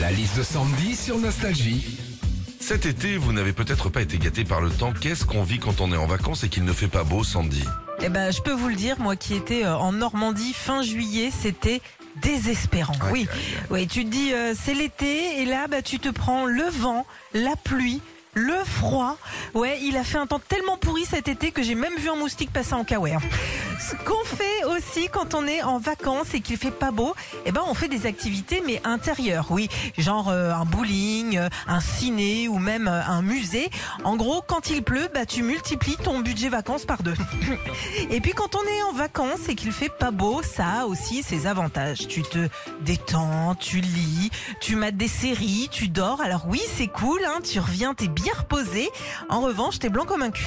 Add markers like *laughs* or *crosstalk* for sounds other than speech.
La liste de Sandy sur Nostalgie. Cet été, vous n'avez peut-être pas été gâté par le temps. Qu'est-ce qu'on vit quand on est en vacances et qu'il ne fait pas beau, Sandy? Eh ben, je peux vous le dire, moi qui étais euh, en Normandie fin juillet, c'était désespérant. Oui, oui, tu te dis euh, c'est l'été et là, bah, tu te prends le vent, la pluie. Le froid, ouais, il a fait un temps tellement pourri cet été que j'ai même vu un moustique passer en kawaii. Ce qu'on fait aussi quand on est en vacances et qu'il fait pas beau, eh ben on fait des activités mais intérieures, oui, genre euh, un bowling, euh, un ciné ou même euh, un musée. En gros, quand il pleut, bah tu multiplies ton budget vacances par deux. *laughs* Et puis quand on est en vacances et qu'il fait pas beau, ça a aussi ses avantages. Tu te détends, tu lis, tu mates des séries, tu dors. Alors oui, c'est cool, hein, tu reviens, t'es bien reposé. En revanche, t'es blanc comme un cul.